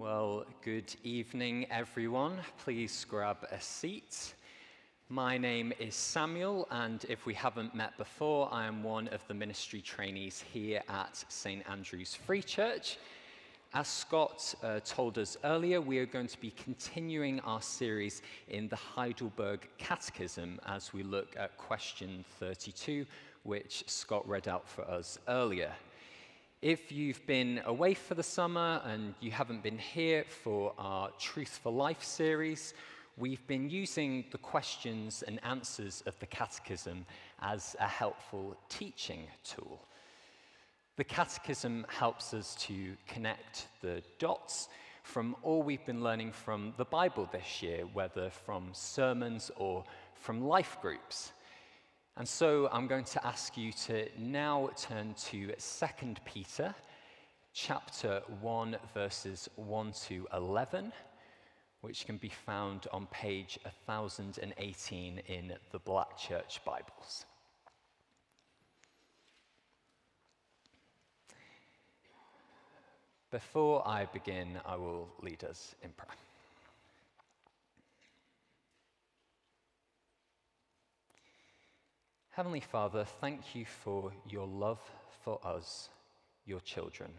Well, good evening, everyone. Please grab a seat. My name is Samuel, and if we haven't met before, I am one of the ministry trainees here at St. Andrew's Free Church. As Scott uh, told us earlier, we are going to be continuing our series in the Heidelberg Catechism as we look at question 32, which Scott read out for us earlier. If you've been away for the summer and you haven't been here for our Truth for Life series, we've been using the questions and answers of the Catechism as a helpful teaching tool. The Catechism helps us to connect the dots from all we've been learning from the Bible this year, whether from sermons or from life groups. And so I'm going to ask you to now turn to 2 Peter chapter 1 verses 1 to 11 which can be found on page 1018 in the Black Church Bibles. Before I begin, I will lead us in prayer. Heavenly Father, thank you for your love for us, your children.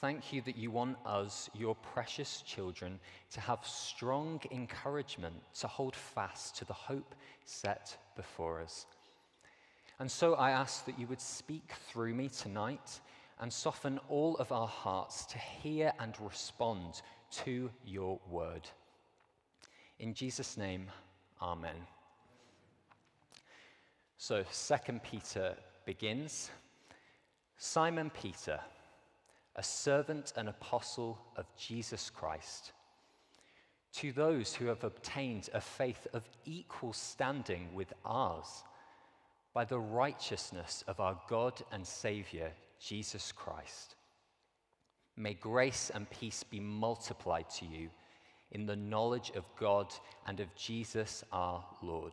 Thank you that you want us, your precious children, to have strong encouragement to hold fast to the hope set before us. And so I ask that you would speak through me tonight and soften all of our hearts to hear and respond to your word. In Jesus' name, amen. So, Second Peter begins Simon Peter, a servant and apostle of Jesus Christ, to those who have obtained a faith of equal standing with ours by the righteousness of our God and Savior, Jesus Christ. May grace and peace be multiplied to you in the knowledge of God and of Jesus our Lord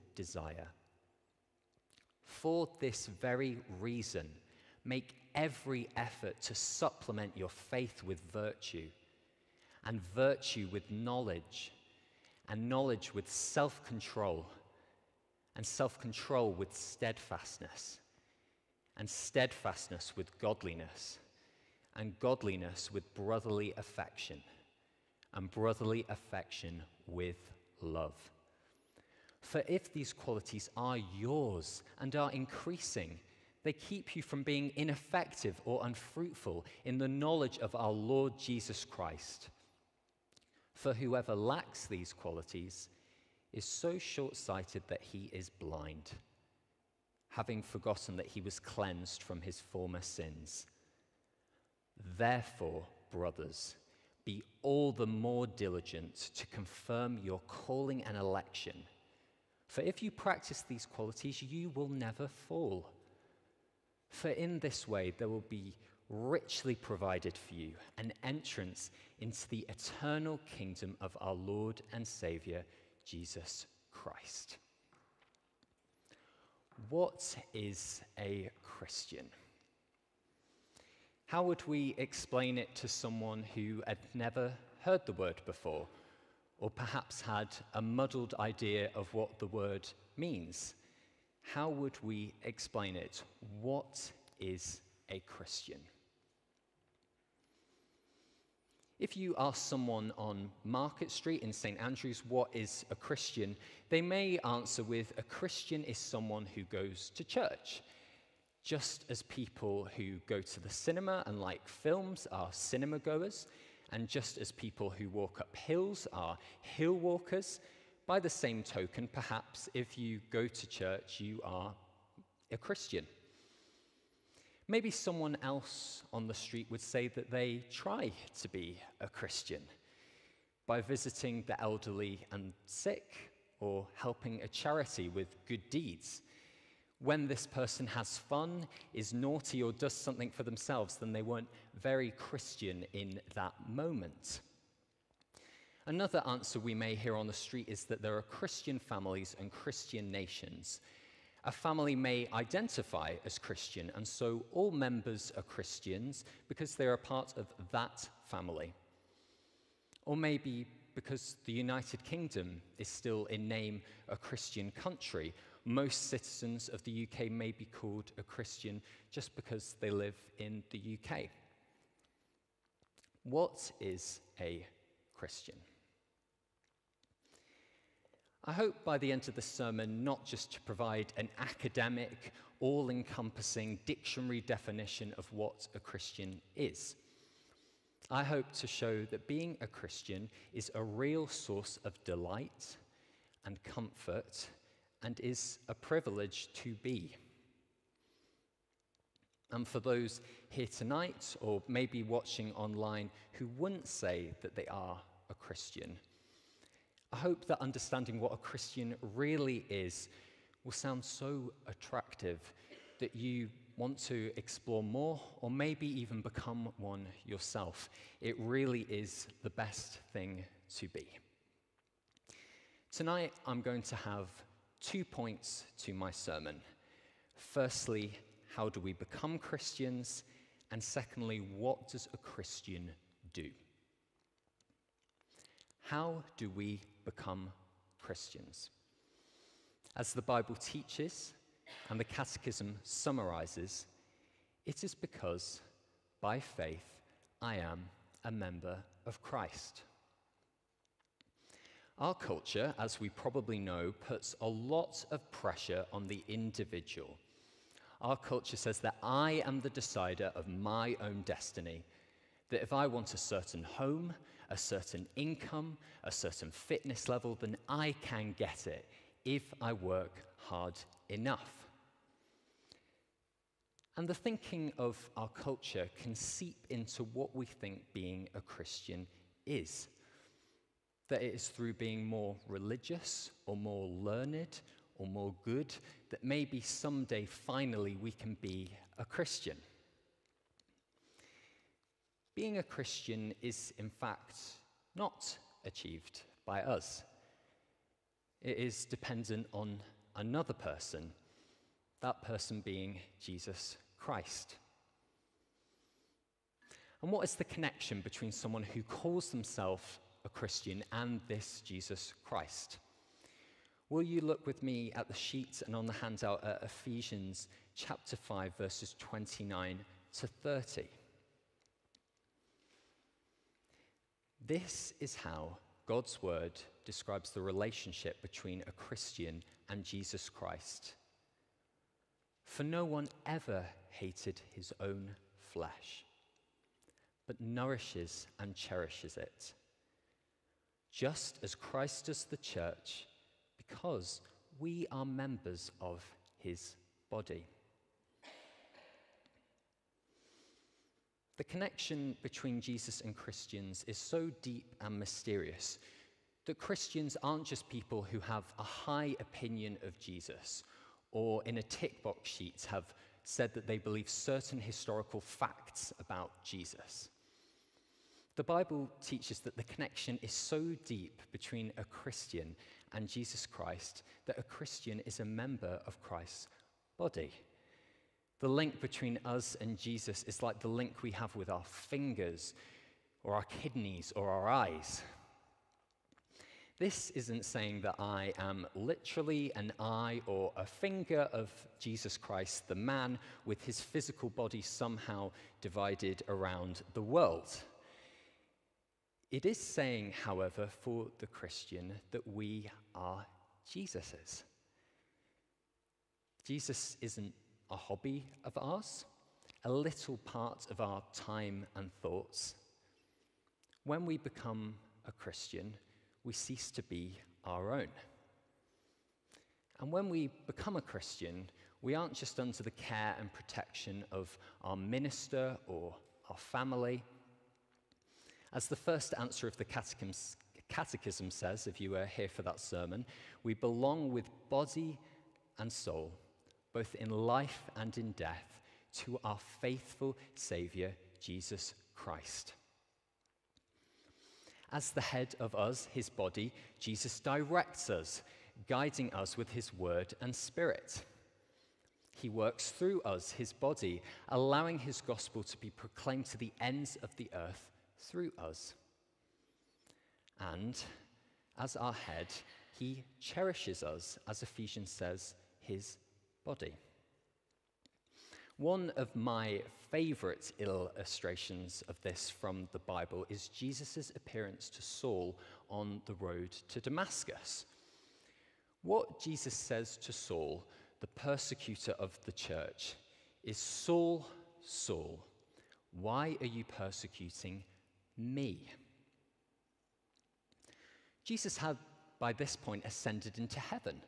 desire. For this very reason, make every effort to supplement your faith with virtue, and virtue with knowledge, and knowledge with self control, and self control with steadfastness, and steadfastness with godliness, and godliness with brotherly affection, and brotherly affection with love. For if these qualities are yours and are increasing, they keep you from being ineffective or unfruitful in the knowledge of our Lord Jesus Christ. For whoever lacks these qualities is so short sighted that he is blind, having forgotten that he was cleansed from his former sins. Therefore, brothers, be all the more diligent to confirm your calling and election. For if you practice these qualities, you will never fall. For in this way, there will be richly provided for you an entrance into the eternal kingdom of our Lord and Savior, Jesus Christ. What is a Christian? How would we explain it to someone who had never heard the word before or perhaps had a muddled idea of what the word means. How would we explain it? What is a Christian? If you ask someone on Market Street in St. Andrews what is a Christian, they may answer with a Christian is someone who goes to church. Just as people who go to the cinema and like films are cinema goers, and just as people who walk up hills are hill walkers, by the same token, perhaps if you go to church, you are a Christian. Maybe someone else on the street would say that they try to be a Christian by visiting the elderly and sick or helping a charity with good deeds. When this person has fun, is naughty, or does something for themselves, then they weren't very Christian in that moment. Another answer we may hear on the street is that there are Christian families and Christian nations. A family may identify as Christian, and so all members are Christians because they are part of that family. Or maybe because the United Kingdom is still in name a Christian country, most citizens of the UK may be called a Christian just because they live in the UK. What is a Christian? I hope by the end of the sermon not just to provide an academic, all encompassing dictionary definition of what a Christian is. I hope to show that being a Christian is a real source of delight and comfort and is a privilege to be. And for those here tonight, or maybe watching online, who wouldn't say that they are a Christian, I hope that understanding what a Christian really is will sound so attractive that you want to explore more or maybe even become one yourself. It really is the best thing to be. Tonight, I'm going to have two points to my sermon. Firstly, how do we become Christians? And secondly, what does a Christian do? How do we become Christians. As the Bible teaches and the Catechism summarizes, it is because by faith I am a member of Christ. Our culture, as we probably know, puts a lot of pressure on the individual. Our culture says that I am the decider of my own destiny, that if I want a certain home, a certain income, a certain fitness level, then I can get it if I work hard enough. And the thinking of our culture can seep into what we think being a Christian is. That it is through being more religious or more learned or more good that maybe someday finally we can be a Christian. Being a Christian is, in fact, not achieved by us. It is dependent on another person, that person being Jesus Christ. And what is the connection between someone who calls themselves a Christian and this Jesus Christ? Will you look with me at the sheet and on the handout at Ephesians chapter 5, verses 29 to 30? This is how God's word describes the relationship between a Christian and Jesus Christ. For no one ever hated his own flesh, but nourishes and cherishes it, just as Christ does the church, because we are members of his body. The connection between Jesus and Christians is so deep and mysterious that Christians aren't just people who have a high opinion of Jesus or in a tick box sheet have said that they believe certain historical facts about Jesus. The Bible teaches that the connection is so deep between a Christian and Jesus Christ that a Christian is a member of Christ's body. The link between us and Jesus is like the link we have with our fingers or our kidneys or our eyes. This isn't saying that I am literally an eye or a finger of Jesus Christ, the man with his physical body somehow divided around the world. It is saying, however, for the Christian that we are Jesus's. Jesus isn't a hobby of ours, a little part of our time and thoughts. When we become a Christian, we cease to be our own. And when we become a Christian, we aren't just under the care and protection of our minister or our family. As the first answer of the catechism, says, if you were here for that sermon, we belong with body and soul, both in life and in death, to our faithful Saviour, Jesus Christ. As the head of us, his body, Jesus directs us, guiding us with his word and spirit. He works through us, his body, allowing his gospel to be proclaimed to the ends of the earth through us. And as our head, he cherishes us, as Ephesians says, his body. One of my favorite illustrations of this from the Bible is Jesus' appearance to Saul on the road to Damascus. What Jesus says to Saul, the persecutor of the church, is Saul, Saul, why are you persecuting me? Jesus had by this point ascended into heaven.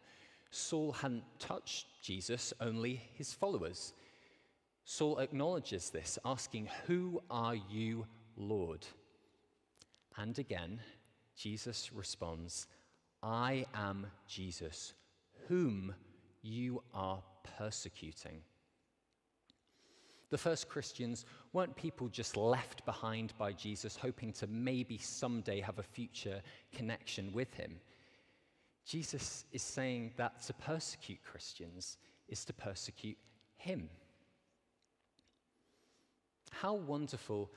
Saul hadn't touched Jesus, only his followers. Saul acknowledges this, asking, Who are you, Lord? And again, Jesus responds, I am Jesus, whom you are persecuting. The first Christians weren't people just left behind by Jesus, hoping to maybe someday have a future connection with him. Jesus is saying that to persecute Christians is to persecute him. How wonderful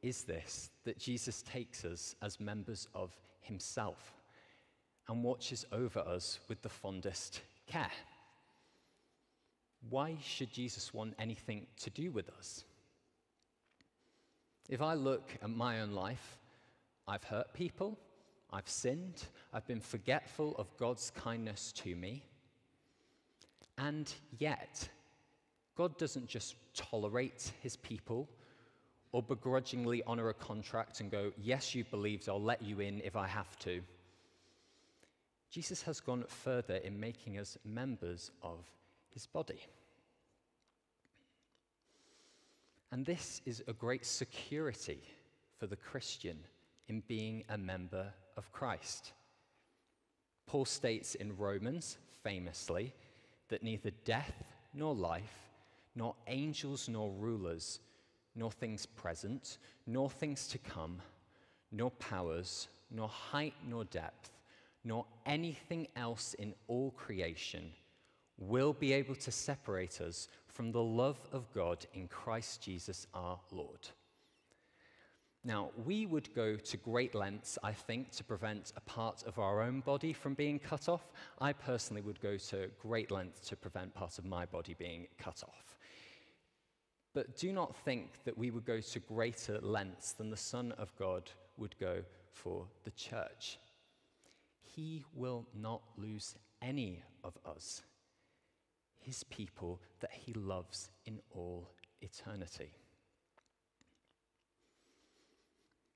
is this that Jesus takes us as members of himself and watches over us with the fondest care? Why should Jesus want anything to do with us? If I look at my own life, I've hurt people, I've sinned, I've been forgetful of God's kindness to me. And yet, God doesn't just tolerate his people or begrudgingly honor a contract and go, Yes, you believed, I'll let you in if I have to. Jesus has gone further in making us members of his body. And this is a great security for the Christian in being a member of Christ. Paul states in Romans, famously, that neither death nor life, nor angels nor rulers, nor things present, nor things to come, nor powers, nor height nor depth, nor anything else in all creation will be able to separate us from the love of God in Christ Jesus our Lord. Now, we would go to great lengths, I think, to prevent a part of our own body from being cut off. I personally would go to great lengths to prevent part of my body being cut off. But do not think that we would go to greater lengths than the Son of God would go for the church. He will not lose any of us, his people that he loves in all eternity.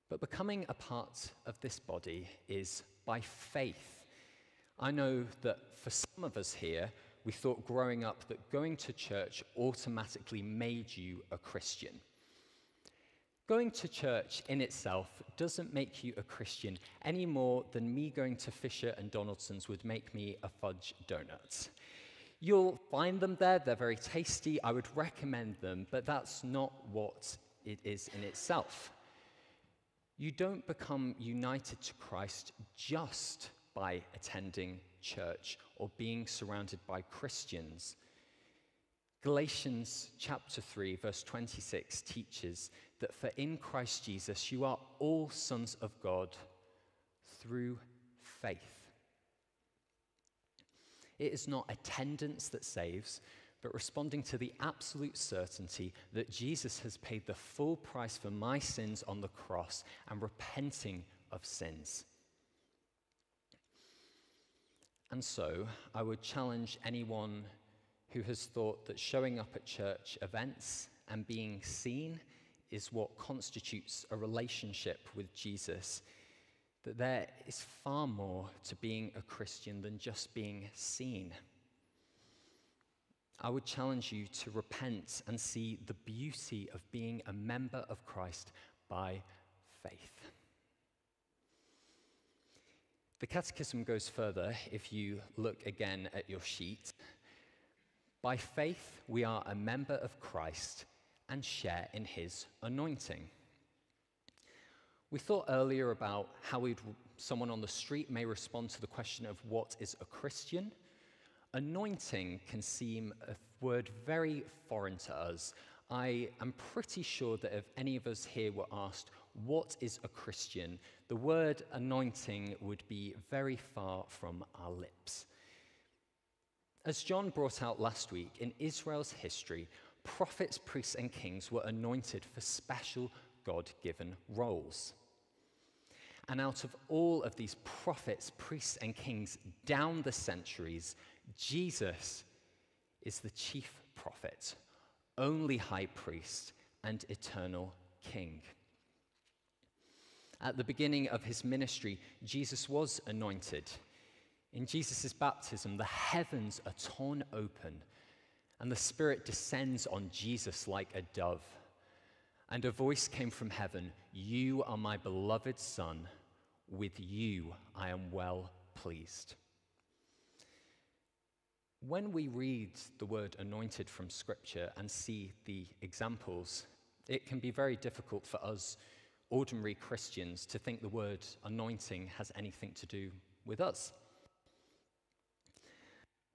But becoming a part of this body is by faith. I know that for some of us here, we thought growing up that going to church automatically made you a Christian. Going to church in itself doesn't make you a Christian any more than me going to Fisher and Donaldson's would make me a fudge donut. You'll find them there, they're very tasty, I would recommend them, but that's not what it is in itself. You don't become united to Christ just by attending church or being surrounded by Christians. Galatians chapter 3, verse 26 teaches that for in Christ Jesus you are all sons of God through faith. It is not attendance that saves, but responding to the absolute certainty that Jesus has paid the full price for my sins on the cross and repenting of sins. And so, I would challenge anyone who has thought that showing up at church events and being seen is what constitutes a relationship with Jesus, that there is far more to being a Christian than just being seen. I would challenge you to repent and see the beauty of being a member of Christ by faith. The Catechism goes further if you look again at your sheet. By faith, we are a member of Christ and share in his anointing. We thought earlier about how someone on the street may respond to the question of what is a Christian. Anointing can seem a word very foreign to us. I am pretty sure that if any of us here were asked, What is a Christian? the word anointing would be very far from our lips. As John brought out last week, in Israel's history, prophets, priests, and kings were anointed for special God given roles. And out of all of these prophets, priests, and kings down the centuries, Jesus is the chief prophet, only high priest, and eternal king. At the beginning of his ministry, Jesus was anointed. In Jesus' baptism, the heavens are torn open, and the Spirit descends on Jesus like a dove. And a voice came from heaven You are my beloved Son, with you I am well pleased. When we read the word anointed from Scripture and see the examples, it can be very difficult for us ordinary Christians to think the word anointing has anything to do with us.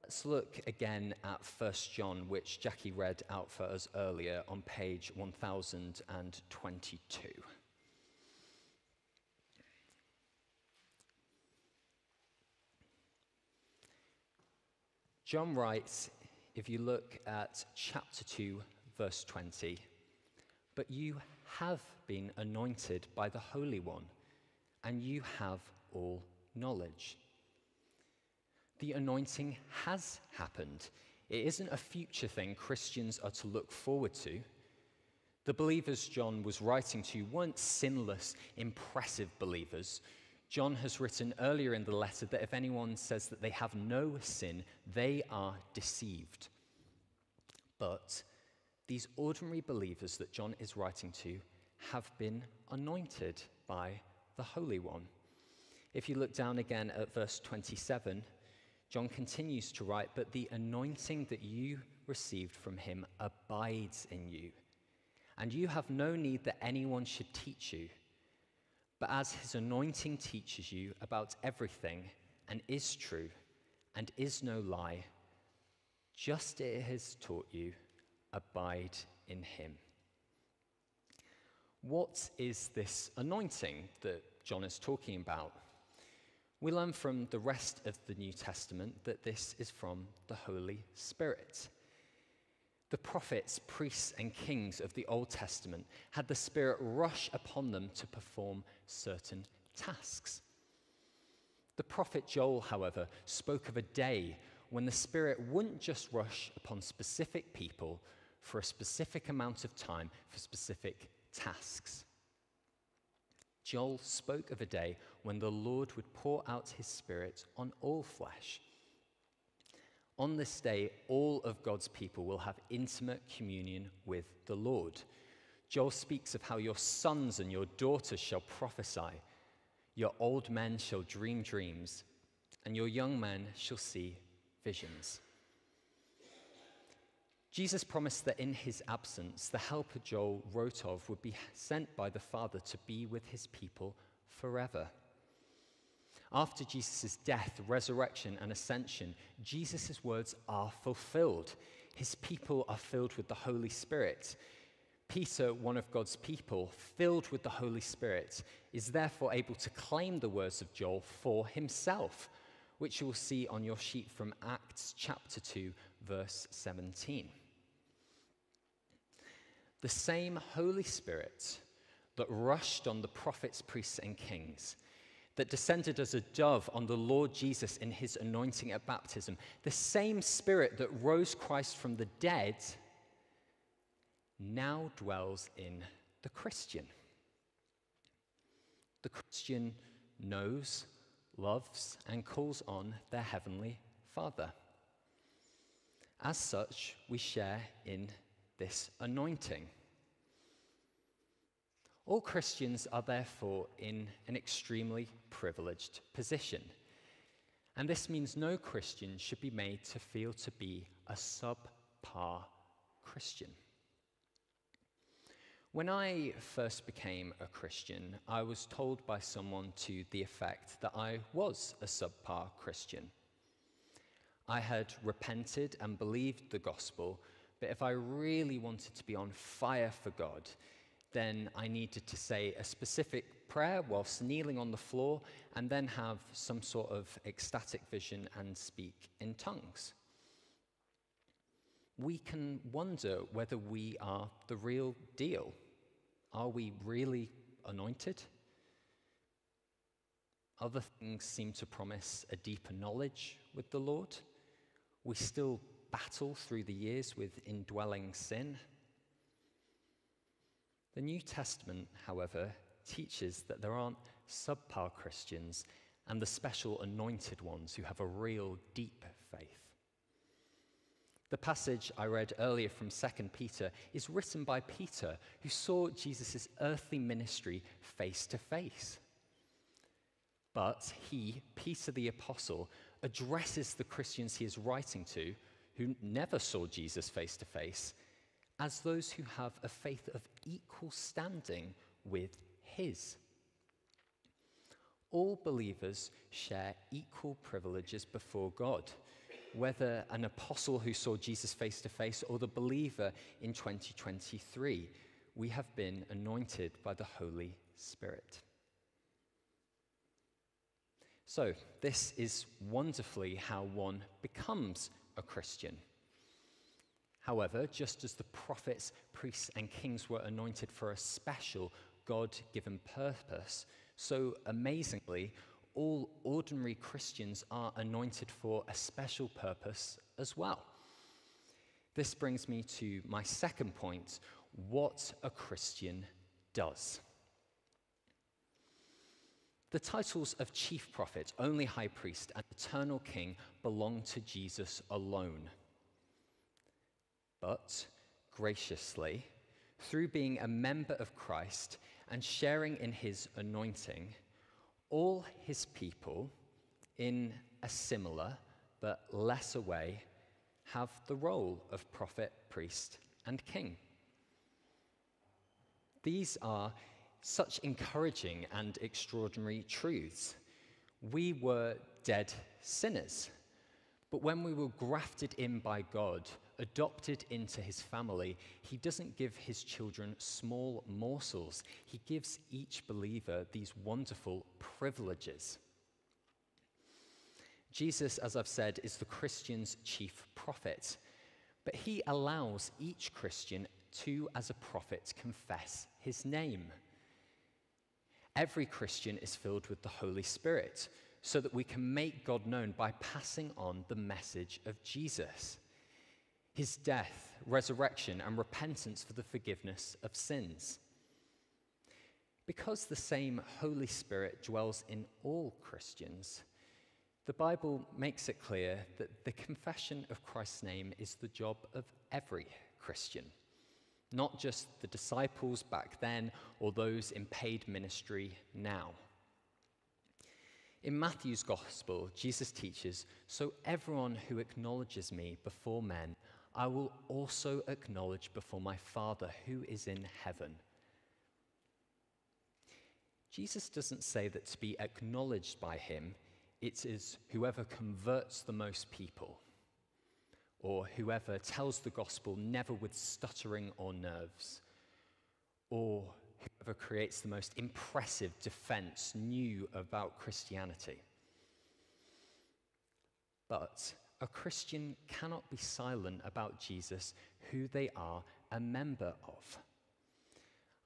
Let's look again at 1 John, which Jackie read out for us earlier on page 1022. John writes, if you look at chapter 2, verse 20, but you have been anointed by the Holy One, and you have all knowledge. The anointing has happened. It isn't a future thing Christians are to look forward to. The believers John was writing to weren't sinless, impressive believers. John has written earlier in the letter that if anyone says that they have no sin, they are deceived. But these ordinary believers that John is writing to have been anointed by the Holy One. If you look down again at verse 27, John continues to write, But the anointing that you received from him abides in you, and you have no need that anyone should teach you. But as his anointing teaches you about everything and is true and is no lie, just as it has taught you, abide in him. What is this anointing that John is talking about? We learn from the rest of the New Testament that this is from the Holy Spirit. The prophets, priests, and kings of the Old Testament had the Spirit rush upon them to perform certain tasks. The prophet Joel, however, spoke of a day when the Spirit wouldn't just rush upon specific people for a specific amount of time for specific tasks. Joel spoke of a day when the Lord would pour out his Spirit on all flesh. On this day, all of God's people will have intimate communion with the Lord. Joel speaks of how your sons and your daughters shall prophesy, your old men shall dream dreams, and your young men shall see visions. Jesus promised that in his absence, the helper Joel wrote of would be sent by the Father to be with his people forever. After Jesus' death, resurrection, and ascension, Jesus' words are fulfilled. His people are filled with the Holy Spirit. Peter, one of God's people, filled with the Holy Spirit, is therefore able to claim the words of Joel for himself, which you will see on your sheet from Acts chapter 2, verse 17 the same Holy Spirit that rushed on the prophets, priests, and kings, that descended as a dove on the Lord Jesus in his anointing at baptism, the same Spirit that rose Christ from the dead, now dwells in the Christian. The Christian knows, loves, and calls on their heavenly Father. As such, we share in this anointing. All Christians are therefore in an extremely privileged position. And this means no Christian should be made to feel to be a subpar Christian. When I first became a Christian, I was told by someone to the effect that I was a subpar Christian. I had repented and believed the gospel, but if I really wanted to be on fire for God, then I needed to say a specific prayer whilst kneeling on the floor and then have some sort of ecstatic vision and speak in tongues. We can wonder whether we are the real deal. Are we really anointed? Other things seem to promise a deeper knowledge with the Lord. We still battle through the years with indwelling sin. The New Testament, however, teaches that there aren't subpar Christians and the special anointed ones who have a real deep faith. The passage I read earlier from 2 Peter is written by Peter, who saw Jesus' earthly ministry face to face. But he, Peter the Apostle, addresses the Christians he is writing to, who never saw Jesus face to face, as those who have a faith of equal standing with his. All believers share equal privileges before God whether an apostle who saw Jesus face to face or the believer in 2023, we have been anointed by the Holy Spirit. So, this is wonderfully how one becomes a Christian. However, just as the prophets, priests, and kings were anointed for a special God given purpose, so amazingly, all ordinary Christians are anointed for a special purpose as well. This brings me to my second point what a Christian does. The titles of chief prophet, only high priest, and eternal king belong to Jesus alone. But graciously, through being a member of Christ and sharing in his anointing, all his people, in a similar but lesser way, have the role of prophet, priest, and king. These are such encouraging and extraordinary truths. We were dead sinners, but when we were grafted in by God, adopted into his family, he doesn't give his children small morsels. He gives each believer these wonderful privileges. Jesus, as I've said, is the Christian's chief prophet, but he allows each Christian to, as a prophet, confess his name. Every Christian is filled with the Holy Spirit so that we can make God known by passing on the message of Jesus his death, resurrection, and repentance for the forgiveness of sins. Because the same Holy Spirit dwells in all Christians, the Bible makes it clear that the confession of Christ's name is the job of every Christian, not just the disciples back then or those in paid ministry now. In Matthew's Gospel, Jesus teaches So everyone who acknowledges me before men, I will also acknowledge before my Father who is in heaven. Jesus doesn't say that to be acknowledged by him, it is whoever converts the most people, or whoever tells the gospel never with stuttering or nerves, or whoever creates the most impressive defense new about Christianity. But a Christian cannot be silent about Jesus, who they are a member of.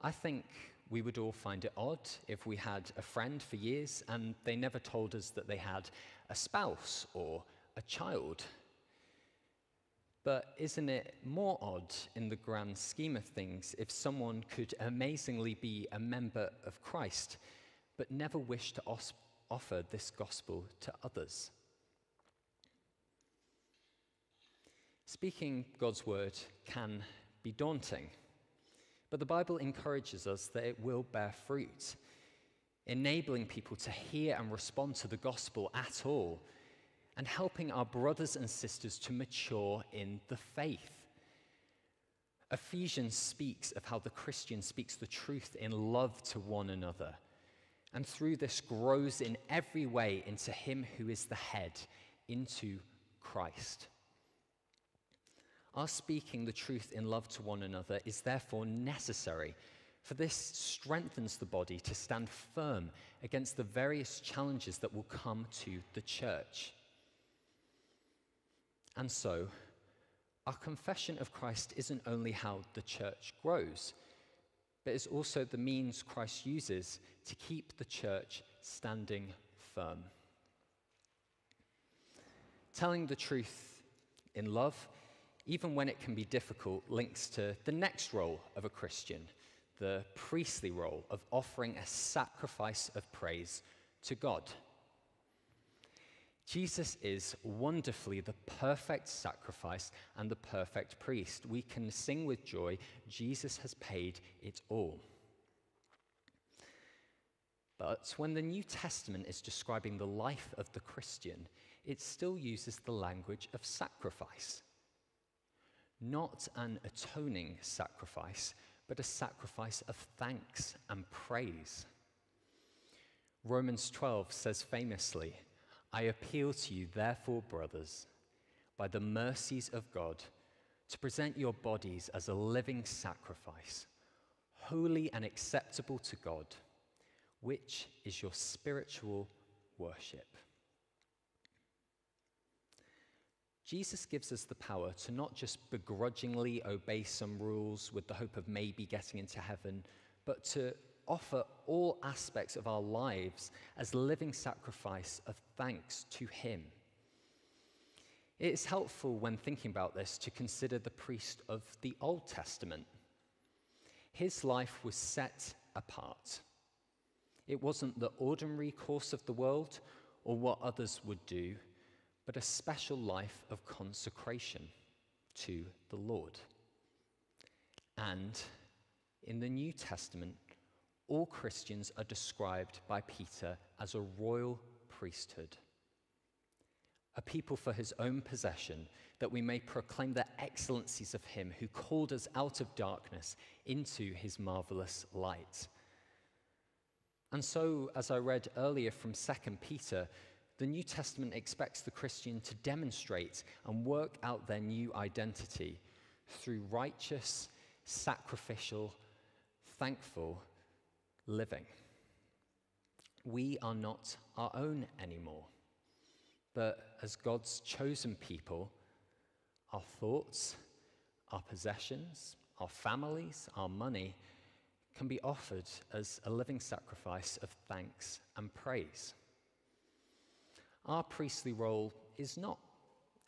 I think we would all find it odd if we had a friend for years and they never told us that they had a spouse or a child. But isn't it more odd in the grand scheme of things if someone could amazingly be a member of Christ but never wish to os- offer this gospel to others? Speaking God's word can be daunting, but the Bible encourages us that it will bear fruit, enabling people to hear and respond to the gospel at all, and helping our brothers and sisters to mature in the faith. Ephesians speaks of how the Christian speaks the truth in love to one another, and through this grows in every way into Him who is the head, into Christ. Our speaking the truth in love to one another is therefore necessary, for this strengthens the body to stand firm against the various challenges that will come to the church. And so, our confession of Christ isn't only how the church grows, but is also the means Christ uses to keep the church standing firm. Telling the truth in love, even when it can be difficult, links to the next role of a Christian, the priestly role of offering a sacrifice of praise to God. Jesus is wonderfully the perfect sacrifice and the perfect priest. We can sing with joy, Jesus has paid it all. But when the New Testament is describing the life of the Christian, it still uses the language of sacrifice. Not an atoning sacrifice, but a sacrifice of thanks and praise. Romans 12 says famously, I appeal to you, therefore, brothers, by the mercies of God, to present your bodies as a living sacrifice, holy and acceptable to God, which is your spiritual worship. Jesus gives us the power to not just begrudgingly obey some rules with the hope of maybe getting into heaven, but to offer all aspects of our lives as living sacrifice of thanks to Him. It is helpful when thinking about this to consider the priest of the Old Testament. His life was set apart. It wasn't the ordinary course of the world or what others would do, but a special life of consecration to the Lord. And in the New Testament, all Christians are described by Peter as a royal priesthood, a people for his own possession, that we may proclaim the excellencies of him who called us out of darkness into his marvelous light. And so, as I read earlier from 2 Peter, the New Testament expects the Christian to demonstrate and work out their new identity through righteous, sacrificial, thankful living. We are not our own anymore, but as God's chosen people, our thoughts, our possessions, our families, our money can be offered as a living sacrifice of thanks and praise. Our priestly role is not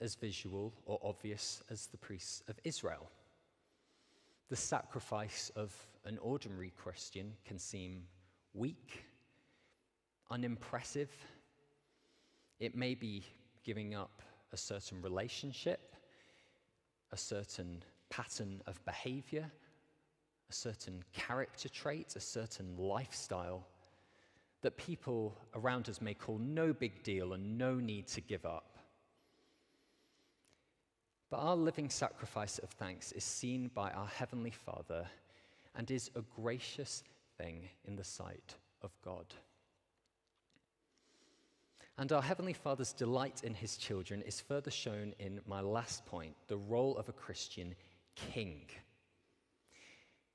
as visual or obvious as the priests of Israel. The sacrifice of an ordinary Christian can seem weak, unimpressive. It may be giving up a certain relationship, a certain pattern of behavior, a certain character trait, a certain lifestyle that people around us may call no big deal and no need to give up. But our living sacrifice of thanks is seen by our Heavenly Father and is a gracious thing in the sight of God. And our Heavenly Father's delight in His children is further shown in my last point the role of a Christian king.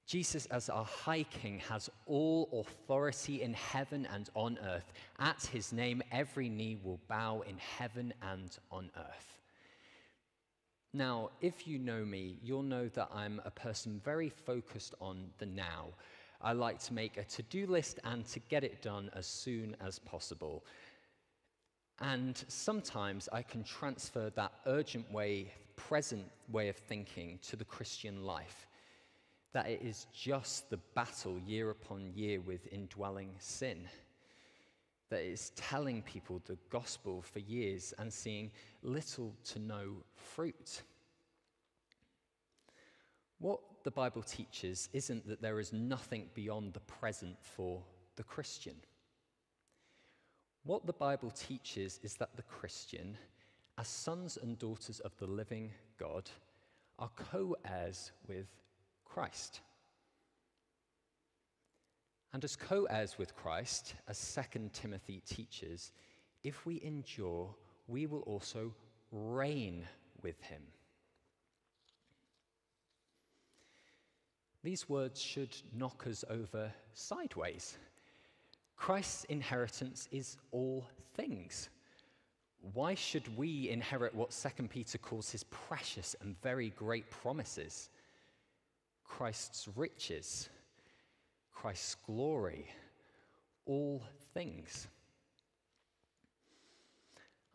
Jesus, as our high king, has all authority in heaven and on earth. At his name, every knee will bow in heaven and on earth. Now, if you know me, you'll know that I'm a person very focused on the now. I like to make a to do list and to get it done as soon as possible. And sometimes I can transfer that urgent way, present way of thinking to the Christian life. That it is just the battle year upon year with indwelling sin. That is telling people the gospel for years and seeing little to no fruit. What the Bible teaches isn't that there is nothing beyond the present for the Christian. What the Bible teaches is that the Christian, as sons and daughters of the living God, are co heirs with Christ. And as co heirs with Christ, as 2 Timothy teaches, if we endure, we will also reign with him. These words should knock us over sideways. Christ's inheritance is all things. Why should we inherit what 2 Peter calls his precious and very great promises? Christ's riches, Christ's glory, all things.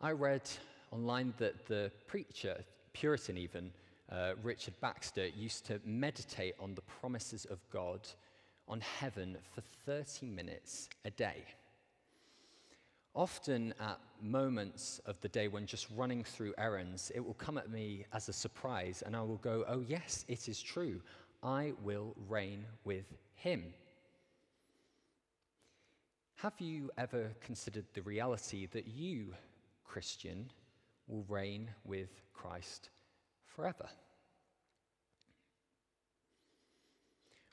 I read online that the preacher, Puritan even, uh, Richard Baxter, used to meditate on the promises of God on heaven for 30 minutes a day. Often at moments of the day when just running through errands, it will come at me as a surprise, and I will go, Oh, yes, it is true. I will reign with him. Have you ever considered the reality that you, Christian, will reign with Christ forever?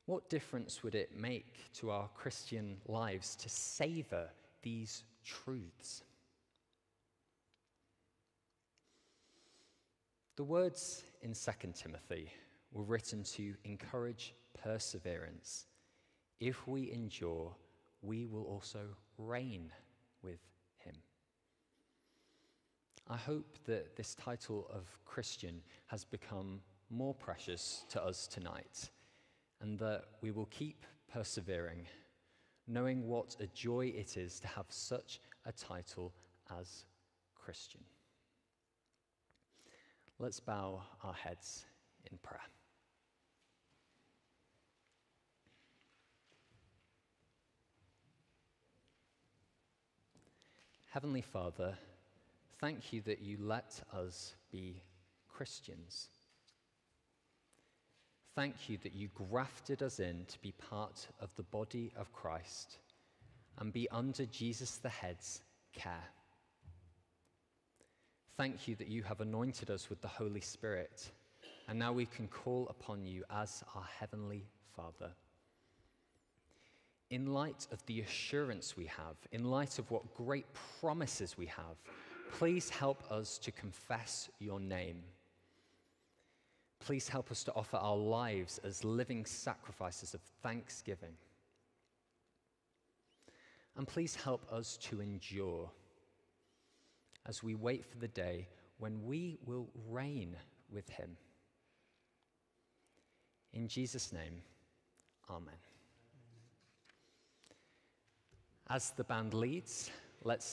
What difference would it make to our Christian lives to savor these truths? The words in 2 Timothy were written to encourage perseverance. If we endure, we will also reign with him. I hope that this title of Christian has become more precious to us tonight and that we will keep persevering, knowing what a joy it is to have such a title as Christian. Let's bow our heads in prayer. Heavenly Father, thank you that you let us be Christians. Thank you that you grafted us in to be part of the body of Christ and be under Jesus the head's care. Thank you that you have anointed us with the Holy Spirit, and now we can call upon you as our Heavenly Father in light of the assurance we have, in light of what great promises we have, please help us to confess your name. Please help us to offer our lives as living sacrifices of thanksgiving. And please help us to endure as we wait for the day when we will reign with him. In Jesus' name, amen. As the band leads, let's